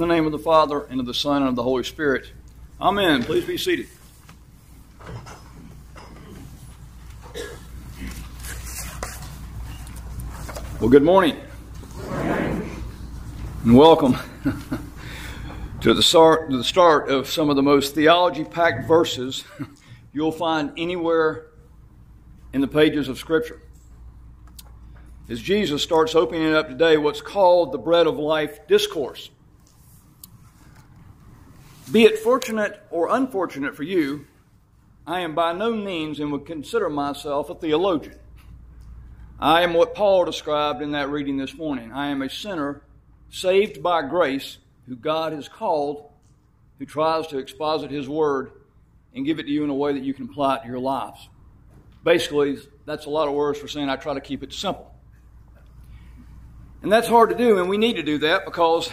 the name of the Father, and of the Son, and of the Holy Spirit. Amen. Please be seated. Well, good morning. And welcome to the, start, to the start of some of the most theology packed verses you'll find anywhere in the pages of Scripture. As Jesus starts opening up today what's called the Bread of Life Discourse. Be it fortunate or unfortunate for you, I am by no means and would consider myself a theologian. I am what Paul described in that reading this morning. I am a sinner saved by grace who God has called, who tries to exposit his word and give it to you in a way that you can apply it to your lives. Basically, that's a lot of words for saying I try to keep it simple. And that's hard to do, and we need to do that because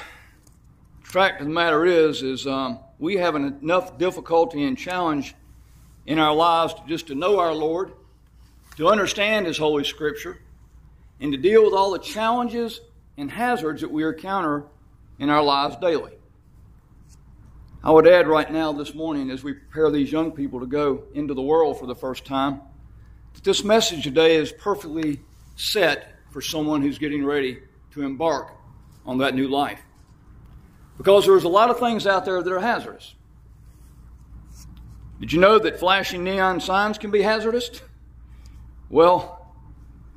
the fact of the matter is, is um, we have enough difficulty and challenge in our lives to just to know our Lord, to understand His Holy Scripture, and to deal with all the challenges and hazards that we encounter in our lives daily. I would add right now this morning, as we prepare these young people to go into the world for the first time, that this message today is perfectly set for someone who's getting ready to embark on that new life. Because there's a lot of things out there that are hazardous. Did you know that flashing neon signs can be hazardous? Well,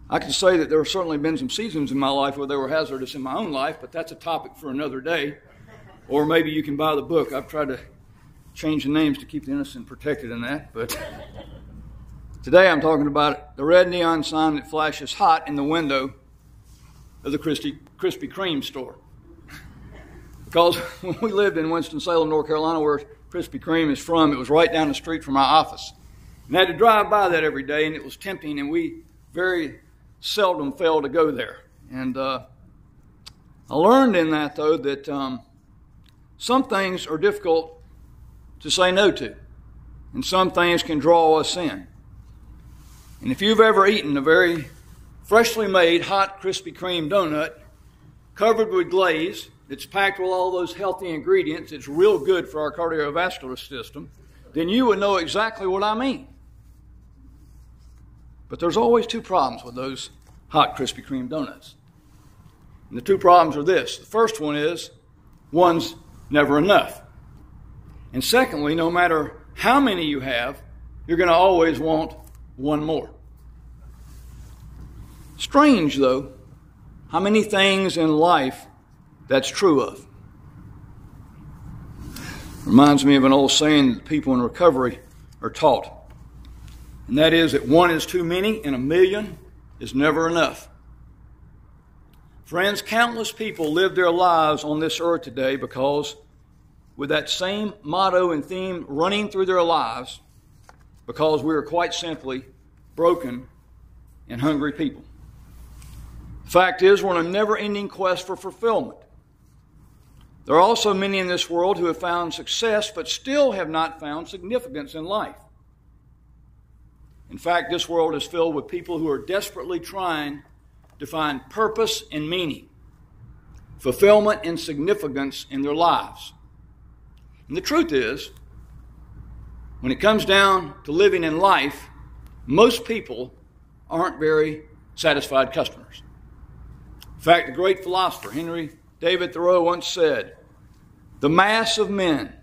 I can say that there have certainly been some seasons in my life where they were hazardous in my own life, but that's a topic for another day. Or maybe you can buy the book. I've tried to change the names to keep the innocent protected in that, but today I'm talking about the red neon sign that flashes hot in the window of the Krispy, Kreme store. Because when we lived in Winston-Salem, North Carolina, where Krispy Kreme is from, it was right down the street from my office. And I had to drive by that every day, and it was tempting, and we very seldom failed to go there. And uh, I learned in that, though, that um, some things are difficult to say no to, and some things can draw us in. And if you've ever eaten a very freshly made hot Krispy Kreme donut covered with glaze, it's packed with all those healthy ingredients, it's real good for our cardiovascular system, then you would know exactly what I mean. But there's always two problems with those hot Krispy Kreme donuts. And the two problems are this the first one is one's never enough. And secondly, no matter how many you have, you're going to always want one more. Strange, though, how many things in life that's true of. Reminds me of an old saying that people in recovery are taught. And that is that one is too many and a million is never enough. Friends, countless people live their lives on this earth today because, with that same motto and theme running through their lives, because we are quite simply broken and hungry people. Fact is, we're on a never ending quest for fulfillment. There are also many in this world who have found success but still have not found significance in life. In fact, this world is filled with people who are desperately trying to find purpose and meaning, fulfillment and significance in their lives. And the truth is, when it comes down to living in life, most people aren't very satisfied customers. In fact, the great philosopher Henry David Thoreau once said, The mass of men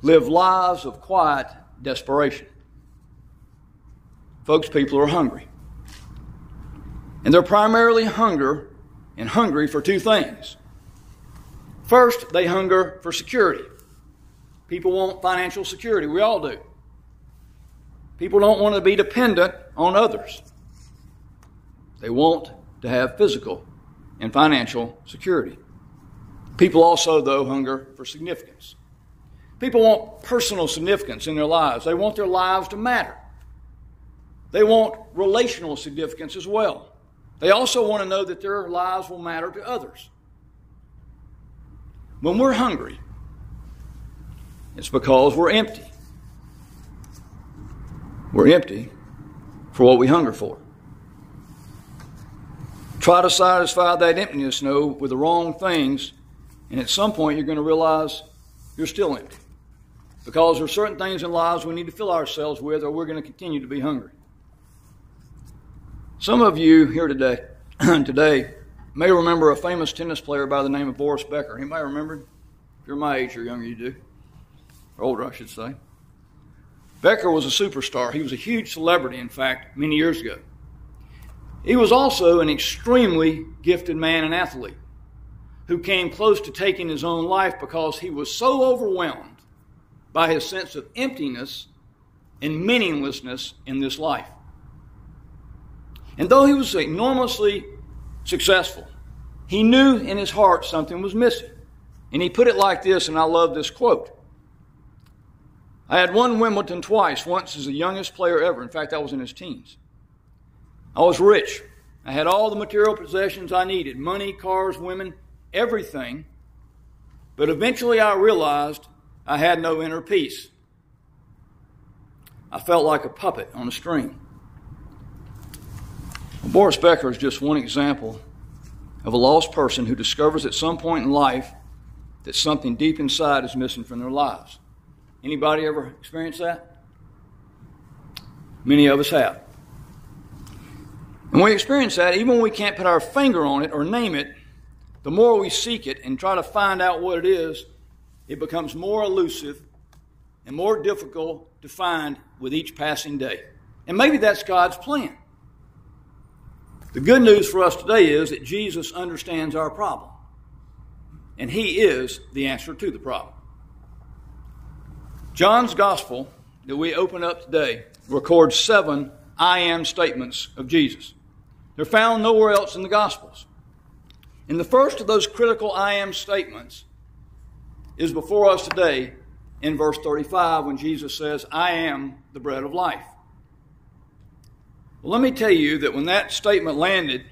live lives of quiet desperation. Folks, people are hungry. And they're primarily hunger and hungry for two things. First, they hunger for security. People want financial security. We all do. People don't want to be dependent on others. They want to have physical and financial security. People also, though, hunger for significance. People want personal significance in their lives. They want their lives to matter. They want relational significance as well. They also want to know that their lives will matter to others. When we're hungry, it's because we're empty. We're empty for what we hunger for. Try to satisfy that emptiness, no, with the wrong things, And at some point, you're going to realize you're still empty. Because there are certain things in lives we need to fill ourselves with, or we're going to continue to be hungry. Some of you here today, today may remember a famous tennis player by the name of Boris Becker. Anybody remember him? If you're my age or younger, you do. Or older, I should say. Becker was a superstar. He was a huge celebrity, in fact, many years ago. He was also an extremely gifted man and athlete who came close to taking his own life because he was so overwhelmed by his sense of emptiness and meaninglessness in this life. And though he was enormously successful, he knew in his heart something was missing. And he put it like this, and I love this quote. I had won Wimbledon twice, once as the youngest player ever. In fact, I was in his teens. I was rich. I had all the material possessions I needed money, cars, women, everything. But eventually I realized I had no inner peace. I felt like a puppet on a string. Boris Becker is just one example of a lost person who discovers at some point in life that something deep inside is missing from their lives. Anybody ever experienced that? Many of us have. And we experience that, even when we can't put our finger on it or name it, the more we seek it and try to find out what it is, it becomes more elusive and more difficult to find with each passing day. And maybe that's God's plan. The good news for us today is that Jesus understands our problem. And he is the answer to the problem. John's gospel that we open up today records seven I am statements of Jesus. They're found nowhere else in the gospels. And the first of those critical I am statements is before us today in verse 35 when Jesus says, I am the bread of life. Well, let me tell you that when that statement landed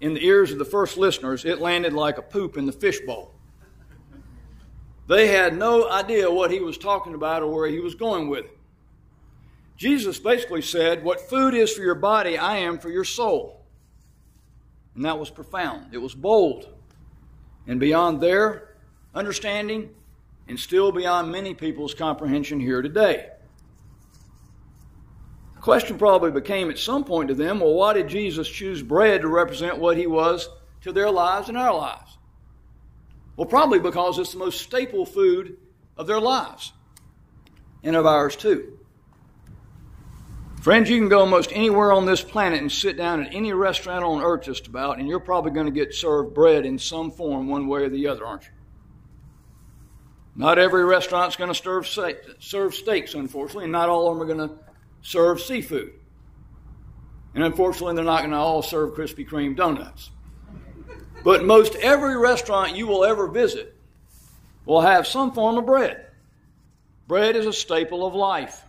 in the ears of the first listeners, it landed like a poop in the fishbowl. They had no idea what he was talking about or where he was going with it. Jesus basically said, What food is for your body, I am for your soul. And that was profound. It was bold. And beyond their understanding, and still beyond many people's comprehension here today. The question probably became at some point to them well, why did Jesus choose bread to represent what he was to their lives and our lives? Well, probably because it's the most staple food of their lives and of ours too. Friends, you can go almost anywhere on this planet and sit down at any restaurant on earth just about, and you're probably going to get served bread in some form, one way or the other, aren't you? Not every restaurant's going to serve, serve steaks, unfortunately, and not all of them are going to serve seafood. And unfortunately, they're not going to all serve Krispy Kreme donuts. But most every restaurant you will ever visit will have some form of bread. Bread is a staple of life.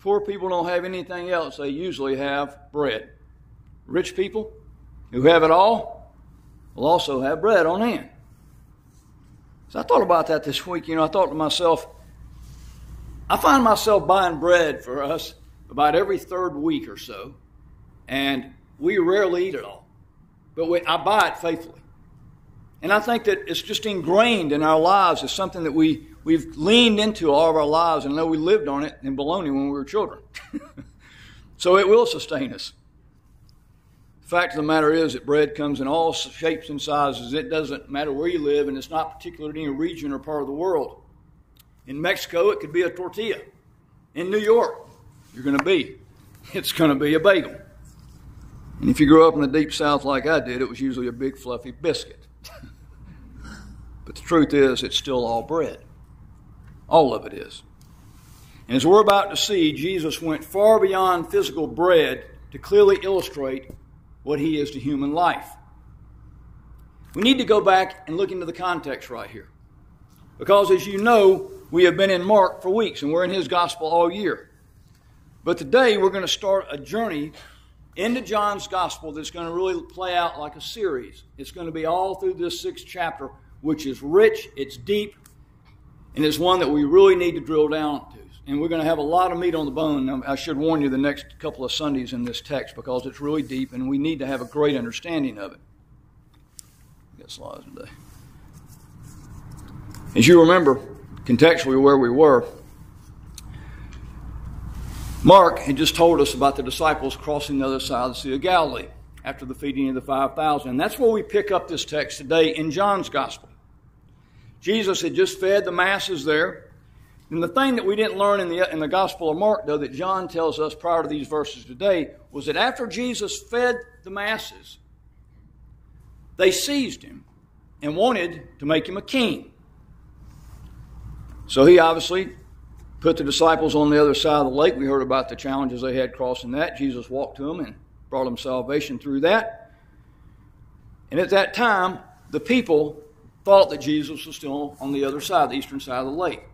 Poor people don't have anything else, they usually have bread. Rich people who have it all will also have bread on hand. So I thought about that this week. You know, I thought to myself, I find myself buying bread for us about every third week or so, and we rarely eat it all. But we, I buy it faithfully. And I think that it's just ingrained in our lives as something that we, we've leaned into all of our lives and know we lived on it in bologna when we were children. so it will sustain us The fact of the matter is that bread comes in all shapes and sizes. It doesn't matter where you live, and it's not particular to any region or part of the world. In Mexico, it could be a tortilla. In New York, you're going to be. It's going to be a bagel. And if you grew up in the deep south like I did, it was usually a big fluffy biscuit. but the truth is, it's still all bread. All of it is. And as we're about to see, Jesus went far beyond physical bread to clearly illustrate what he is to human life. We need to go back and look into the context right here. Because as you know, we have been in Mark for weeks and we're in his gospel all year. But today we're going to start a journey into John's gospel that's going to really play out like a series. It's going to be all through this sixth chapter, which is rich, it's deep, and it's one that we really need to drill down to and we're going to have a lot of meat on the bone. I should warn you the next couple of Sundays in this text because it's really deep and we need to have a great understanding of it. Got slides today. As you remember, contextually where we were, Mark had just told us about the disciples crossing the other side of the Sea of Galilee after the feeding of the 5,000. And that's where we pick up this text today in John's Gospel. Jesus had just fed the masses there. And the thing that we didn't learn in the, in the Gospel of Mark, though, that John tells us prior to these verses today, was that after Jesus fed the masses, they seized him and wanted to make him a king. So he obviously put the disciples on the other side of the lake. We heard about the challenges they had crossing that. Jesus walked to them and brought them salvation through that. And at that time, the people thought that Jesus was still on the other side, the eastern side of the lake.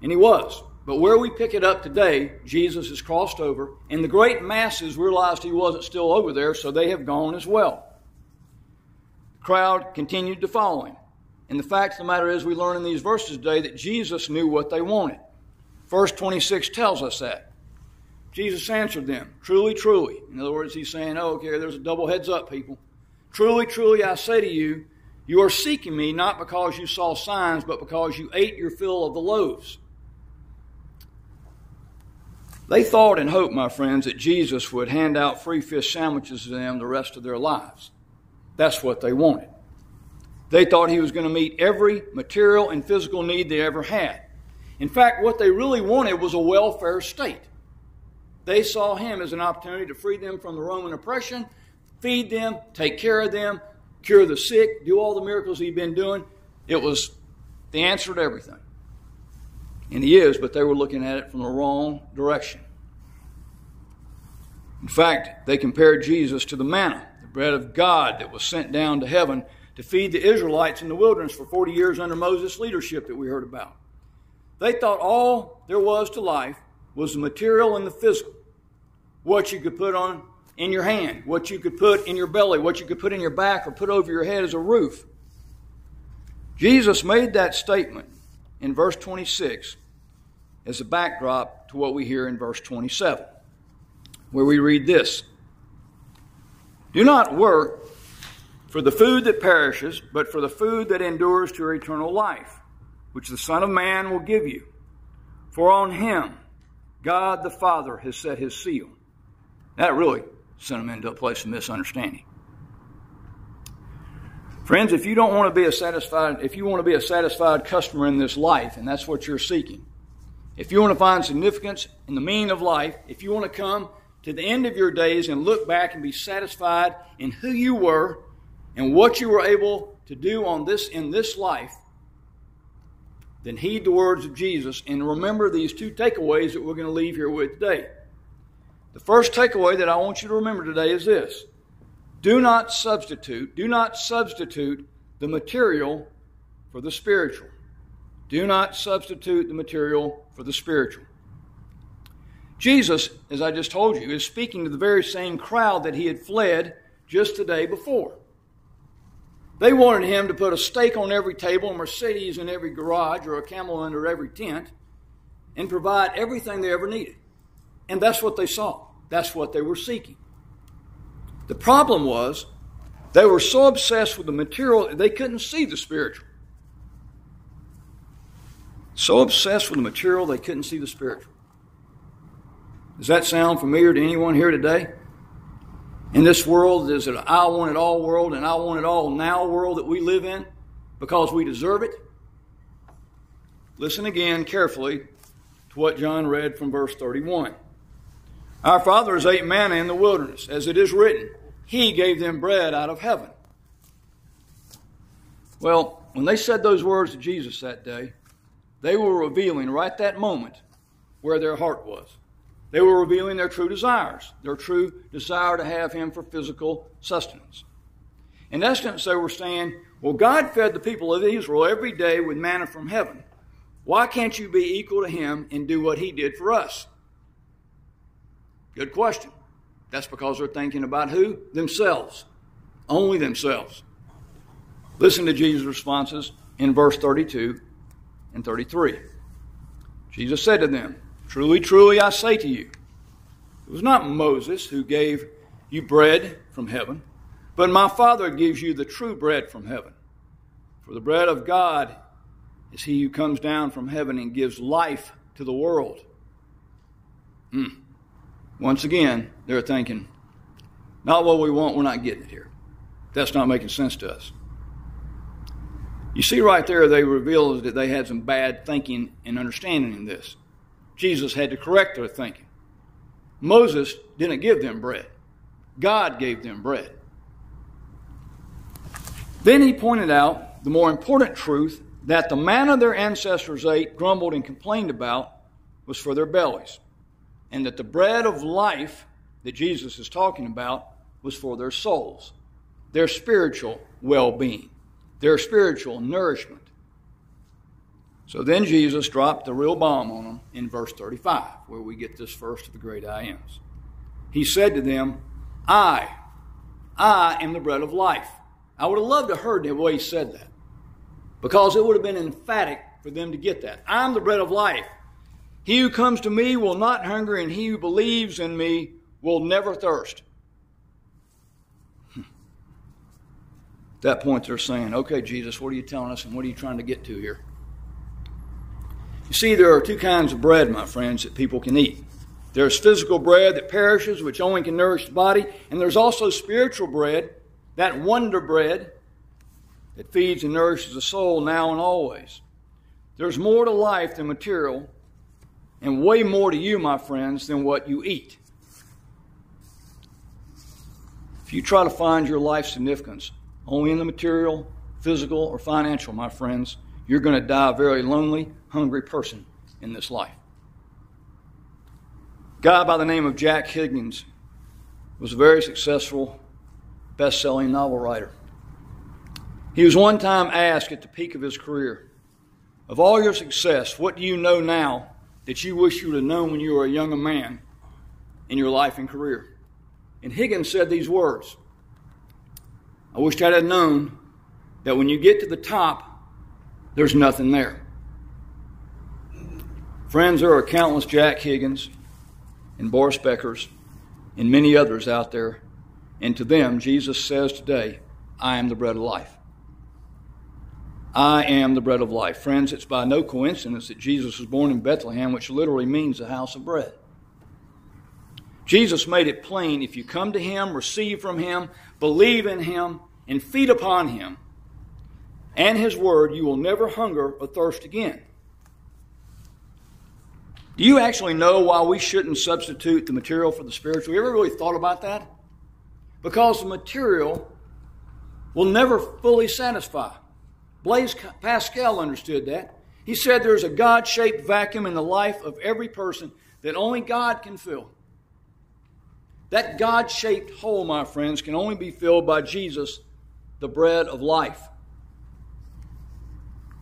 And he was. But where we pick it up today, Jesus has crossed over, and the great masses realized he wasn't still over there, so they have gone as well. The crowd continued to follow him. And the fact of the matter is, we learn in these verses today that Jesus knew what they wanted. Verse 26 tells us that. Jesus answered them, Truly, truly. In other words, he's saying, Oh, okay, there's a double heads up, people. Truly, truly, I say to you, you are seeking me not because you saw signs, but because you ate your fill of the loaves. They thought and hoped, my friends, that Jesus would hand out free fish sandwiches to them the rest of their lives. That's what they wanted. They thought he was going to meet every material and physical need they ever had. In fact, what they really wanted was a welfare state. They saw him as an opportunity to free them from the Roman oppression, feed them, take care of them, cure the sick, do all the miracles he'd been doing. It was the answer to everything. And he is, but they were looking at it from the wrong direction. In fact, they compared Jesus to the manna, the bread of God that was sent down to heaven to feed the Israelites in the wilderness for 40 years under Moses' leadership that we heard about. They thought all there was to life was the material and the physical what you could put on in your hand, what you could put in your belly, what you could put in your back or put over your head as a roof. Jesus made that statement in verse 26 as a backdrop to what we hear in verse 27, where we read this Do not work for the food that perishes, but for the food that endures to eternal life, which the Son of Man will give you. For on him God the Father has set his seal. That really sent them into a place of misunderstanding. Friends, if you don't want to be a satisfied, if you want to be a satisfied customer in this life, and that's what you're seeking, if you want to find significance in the meaning of life, if you want to come to the end of your days and look back and be satisfied in who you were and what you were able to do on this in this life, then heed the words of Jesus and remember these two takeaways that we're going to leave here with today. The first takeaway that I want you to remember today is this do not substitute, do not substitute the material for the spiritual. Do not substitute the material for the spiritual. Jesus, as I just told you, is speaking to the very same crowd that he had fled just the day before. They wanted him to put a steak on every table, a Mercedes in every garage, or a camel under every tent, and provide everything they ever needed. And that's what they saw. That's what they were seeking. The problem was they were so obsessed with the material they couldn't see the spiritual. So obsessed with the material they couldn't see the spiritual. Does that sound familiar to anyone here today? In this world, it an I want it all world and I want it all now world that we live in because we deserve it? Listen again carefully to what John read from verse 31. Our fathers ate manna in the wilderness, as it is written, He gave them bread out of heaven. Well, when they said those words to Jesus that day, they were revealing right that moment where their heart was. They were revealing their true desires, their true desire to have Him for physical sustenance. In essence, they were saying, Well, God fed the people of Israel every day with manna from heaven. Why can't you be equal to Him and do what He did for us? Good question. That's because they're thinking about who? Themselves. Only themselves. Listen to Jesus' responses in verse 32 and 33. Jesus said to them, Truly, truly, I say to you, it was not Moses who gave you bread from heaven, but my Father gives you the true bread from heaven. For the bread of God is he who comes down from heaven and gives life to the world. Mm. Once again, they're thinking, not what we want, we're not getting it here. That's not making sense to us. You see, right there, they revealed that they had some bad thinking and understanding in this. Jesus had to correct their thinking. Moses didn't give them bread, God gave them bread. Then he pointed out the more important truth that the manna their ancestors ate, grumbled, and complained about was for their bellies, and that the bread of life that Jesus is talking about was for their souls, their spiritual well being, their spiritual nourishment. So then Jesus dropped the real bomb on them in verse 35, where we get this first of the great I ams. He said to them, I, I am the bread of life. I would have loved to have heard the way he said that because it would have been emphatic for them to get that. I'm the bread of life. He who comes to me will not hunger, and he who believes in me will never thirst. Hmm. At that point, they're saying, Okay, Jesus, what are you telling us, and what are you trying to get to here? You see, there are two kinds of bread, my friends, that people can eat. There's physical bread that perishes, which only can nourish the body, and there's also spiritual bread, that wonder bread that feeds and nourishes the soul now and always. There's more to life than material, and way more to you, my friends, than what you eat. If you try to find your life significance only in the material, physical, or financial, my friends, you're going to die a very lonely, hungry person in this life. A guy by the name of Jack Higgins was a very successful, best selling novel writer. He was one time asked at the peak of his career, Of all your success, what do you know now that you wish you would have known when you were a younger man in your life and career? And Higgins said these words I wished I'd have known that when you get to the top, there's nothing there. Friends, there are countless Jack Higgins and Boris Beckers and many others out there. And to them, Jesus says today, I am the bread of life. I am the bread of life. Friends, it's by no coincidence that Jesus was born in Bethlehem, which literally means the house of bread. Jesus made it plain if you come to Him, receive from Him, believe in Him, and feed upon Him and His Word, you will never hunger or thirst again. Do you actually know why we shouldn't substitute the material for the spiritual? You ever really thought about that? Because the material will never fully satisfy. Blaise Pascal understood that. He said there's a God shaped vacuum in the life of every person that only God can fill. That God shaped hole, my friends, can only be filled by Jesus, the bread of life.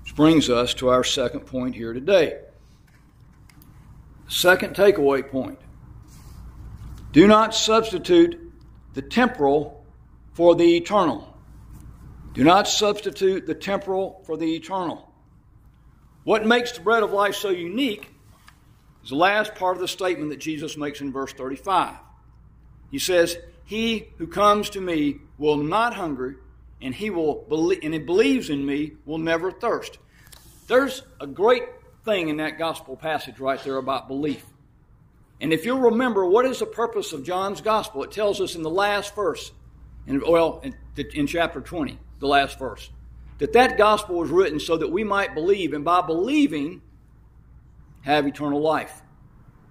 Which brings us to our second point here today. Second takeaway point do not substitute the temporal for the eternal. Do not substitute the temporal for the eternal. What makes the bread of life so unique is the last part of the statement that Jesus makes in verse 35. He says, He who comes to me will not hunger, and he will believe, and he believes in me will never thirst. There's a great thing in that gospel passage right there about belief. And if you'll remember, what is the purpose of John's gospel? It tells us in the last verse, in, well, in, in chapter 20 the last verse. That that gospel was written so that we might believe, and by believing, have eternal life.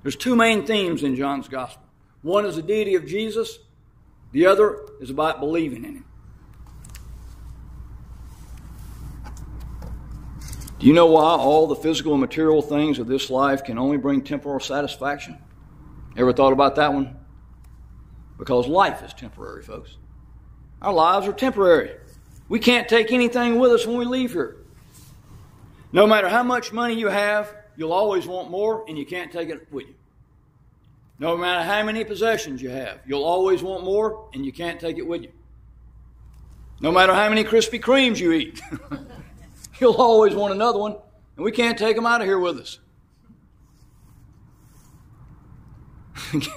There's two main themes in John's gospel. One is the deity of Jesus, the other is about believing in him. Do you know why all the physical and material things of this life can only bring temporal satisfaction? Ever thought about that one? Because life is temporary, folks. Our lives are temporary. We can't take anything with us when we leave here. No matter how much money you have, you'll always want more and you can't take it with you. No matter how many possessions you have, you'll always want more and you can't take it with you. No matter how many Krispy Kremes you eat, you'll always want another one and we can't take them out of here with us.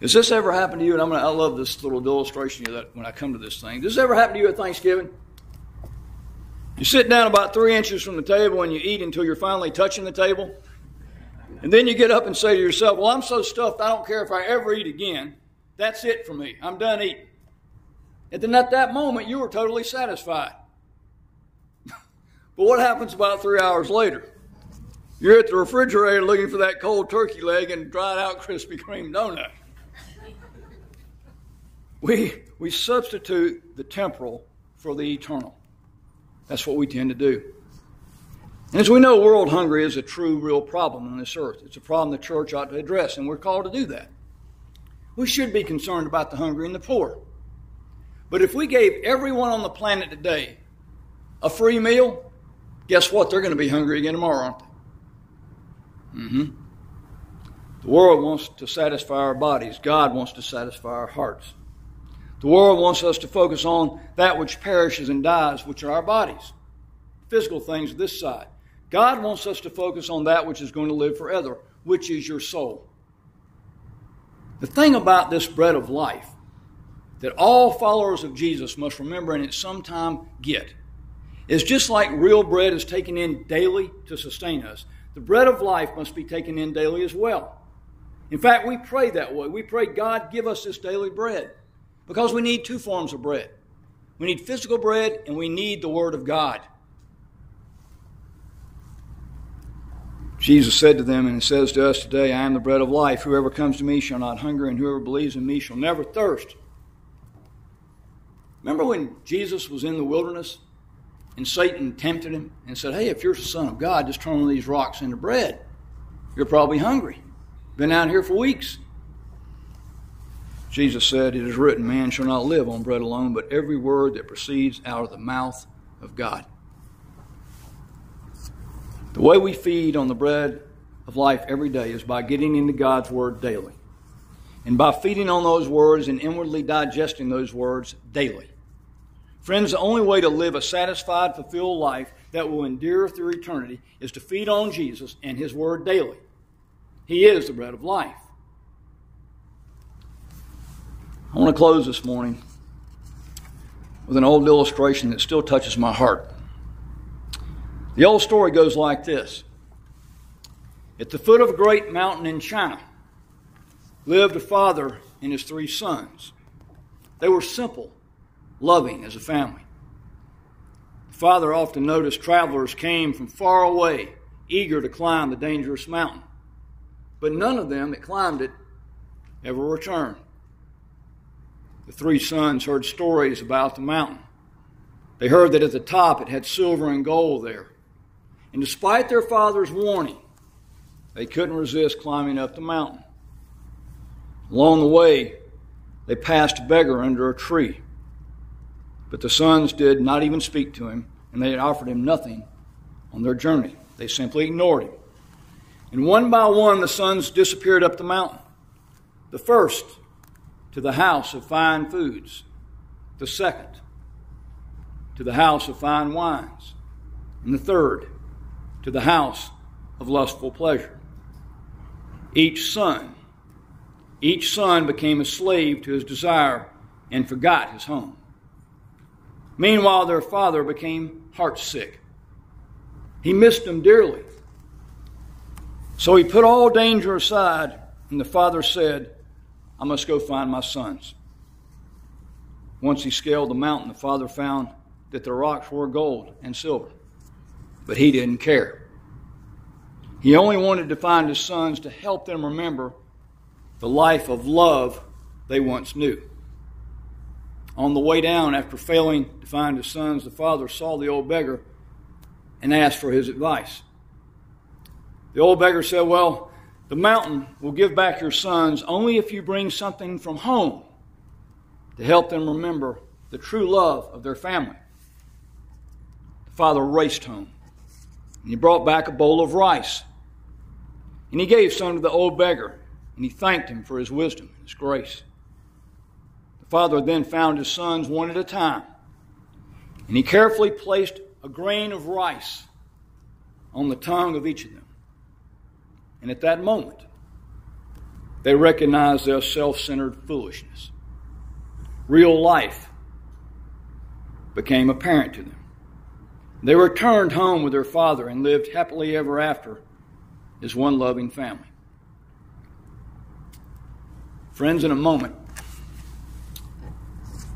Has this ever happened to you? And I'm gonna, I love this little illustration that when I come to this thing. Does this ever happen to you at Thanksgiving? You sit down about three inches from the table and you eat until you're finally touching the table. And then you get up and say to yourself, Well, I'm so stuffed, I don't care if I ever eat again. That's it for me. I'm done eating. And then at that moment, you were totally satisfied. but what happens about three hours later? You're at the refrigerator looking for that cold turkey leg and dried out Krispy Kreme donut. We, we substitute the temporal for the eternal. That's what we tend to do. And as we know, world hunger is a true, real problem on this earth. It's a problem the church ought to address, and we're called to do that. We should be concerned about the hungry and the poor. But if we gave everyone on the planet today a free meal, guess what? They're going to be hungry again tomorrow, aren't they? Mm-hmm. The world wants to satisfy our bodies. God wants to satisfy our hearts. The world wants us to focus on that which perishes and dies, which are our bodies, physical things this side. God wants us to focus on that which is going to live forever, which is your soul. The thing about this bread of life that all followers of Jesus must remember and at some time get is just like real bread is taken in daily to sustain us, the bread of life must be taken in daily as well. In fact, we pray that way. We pray, God, give us this daily bread. Because we need two forms of bread we need physical bread and we need the Word of God. Jesus said to them, and it says to us today, I am the bread of life. Whoever comes to me shall not hunger, and whoever believes in me shall never thirst. Remember when Jesus was in the wilderness and Satan tempted him and said, Hey, if you're the Son of God, just turn one of these rocks into bread. You're probably hungry. Been out here for weeks. Jesus said, It is written, Man shall not live on bread alone, but every word that proceeds out of the mouth of God. The way we feed on the bread of life every day is by getting into God's Word daily. And by feeding on those words and inwardly digesting those words daily. Friends, the only way to live a satisfied, fulfilled life that will endure through eternity is to feed on Jesus and His Word daily. He is the bread of life. I want to close this morning with an old illustration that still touches my heart. The old story goes like this At the foot of a great mountain in China lived a father and his three sons. They were simple, loving as a family. The father often noticed travelers came from far away, eager to climb the dangerous mountain. But none of them that climbed it ever returned. The three sons heard stories about the mountain. They heard that at the top it had silver and gold there. And despite their father's warning, they couldn't resist climbing up the mountain. Along the way, they passed a beggar under a tree. But the sons did not even speak to him, and they had offered him nothing on their journey. They simply ignored him. And one by one, the sons disappeared up the mountain. The first to the house of fine foods, the second to the house of fine wines, and the third to the house of lustful pleasure. Each son, each son became a slave to his desire and forgot his home. Meanwhile, their father became heartsick. He missed them dearly. So he put all danger aside, and the father said, I must go find my sons. Once he scaled the mountain, the father found that the rocks were gold and silver, but he didn't care. He only wanted to find his sons to help them remember the life of love they once knew. On the way down, after failing to find his sons, the father saw the old beggar and asked for his advice. The old beggar said, Well, the mountain will give back your sons only if you bring something from home to help them remember the true love of their family. The father raced home and he brought back a bowl of rice. And he gave some to the old beggar and he thanked him for his wisdom and his grace. The father then found his sons one at a time and he carefully placed a grain of rice on the tongue of each of them. And at that moment, they recognized their self centered foolishness. Real life became apparent to them. They returned home with their father and lived happily ever after as one loving family. Friends, in a moment,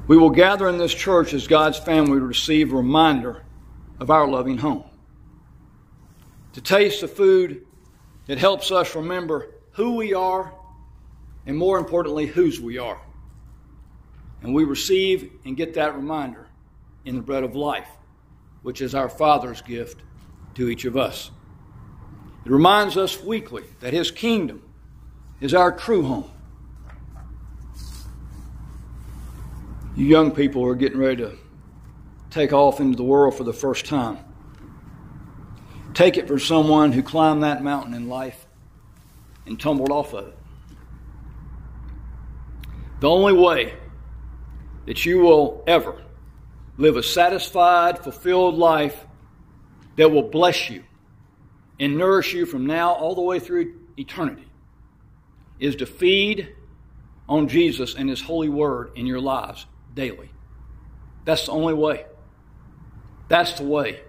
we will gather in this church as God's family to receive a reminder of our loving home. To taste the food that helps us remember who we are and, more importantly, whose we are. And we receive and get that reminder in the bread of life, which is our Father's gift to each of us. It reminds us weekly that His kingdom is our true home. You young people are getting ready to take off into the world for the first time. Take it from someone who climbed that mountain in life and tumbled off of it. The only way that you will ever live a satisfied, fulfilled life that will bless you and nourish you from now all the way through eternity is to feed on Jesus and His holy word in your lives daily. That's the only way. That's the way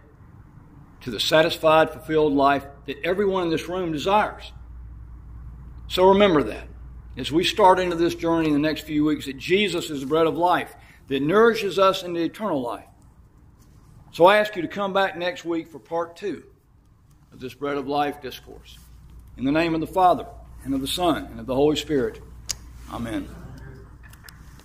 to the satisfied, fulfilled life that everyone in this room desires. So remember that as we start into this journey in the next few weeks that Jesus is the bread of life that nourishes us into eternal life. So I ask you to come back next week for part two of this bread of life discourse. In the name of the Father, and of the Son, and of the Holy Spirit. Amen.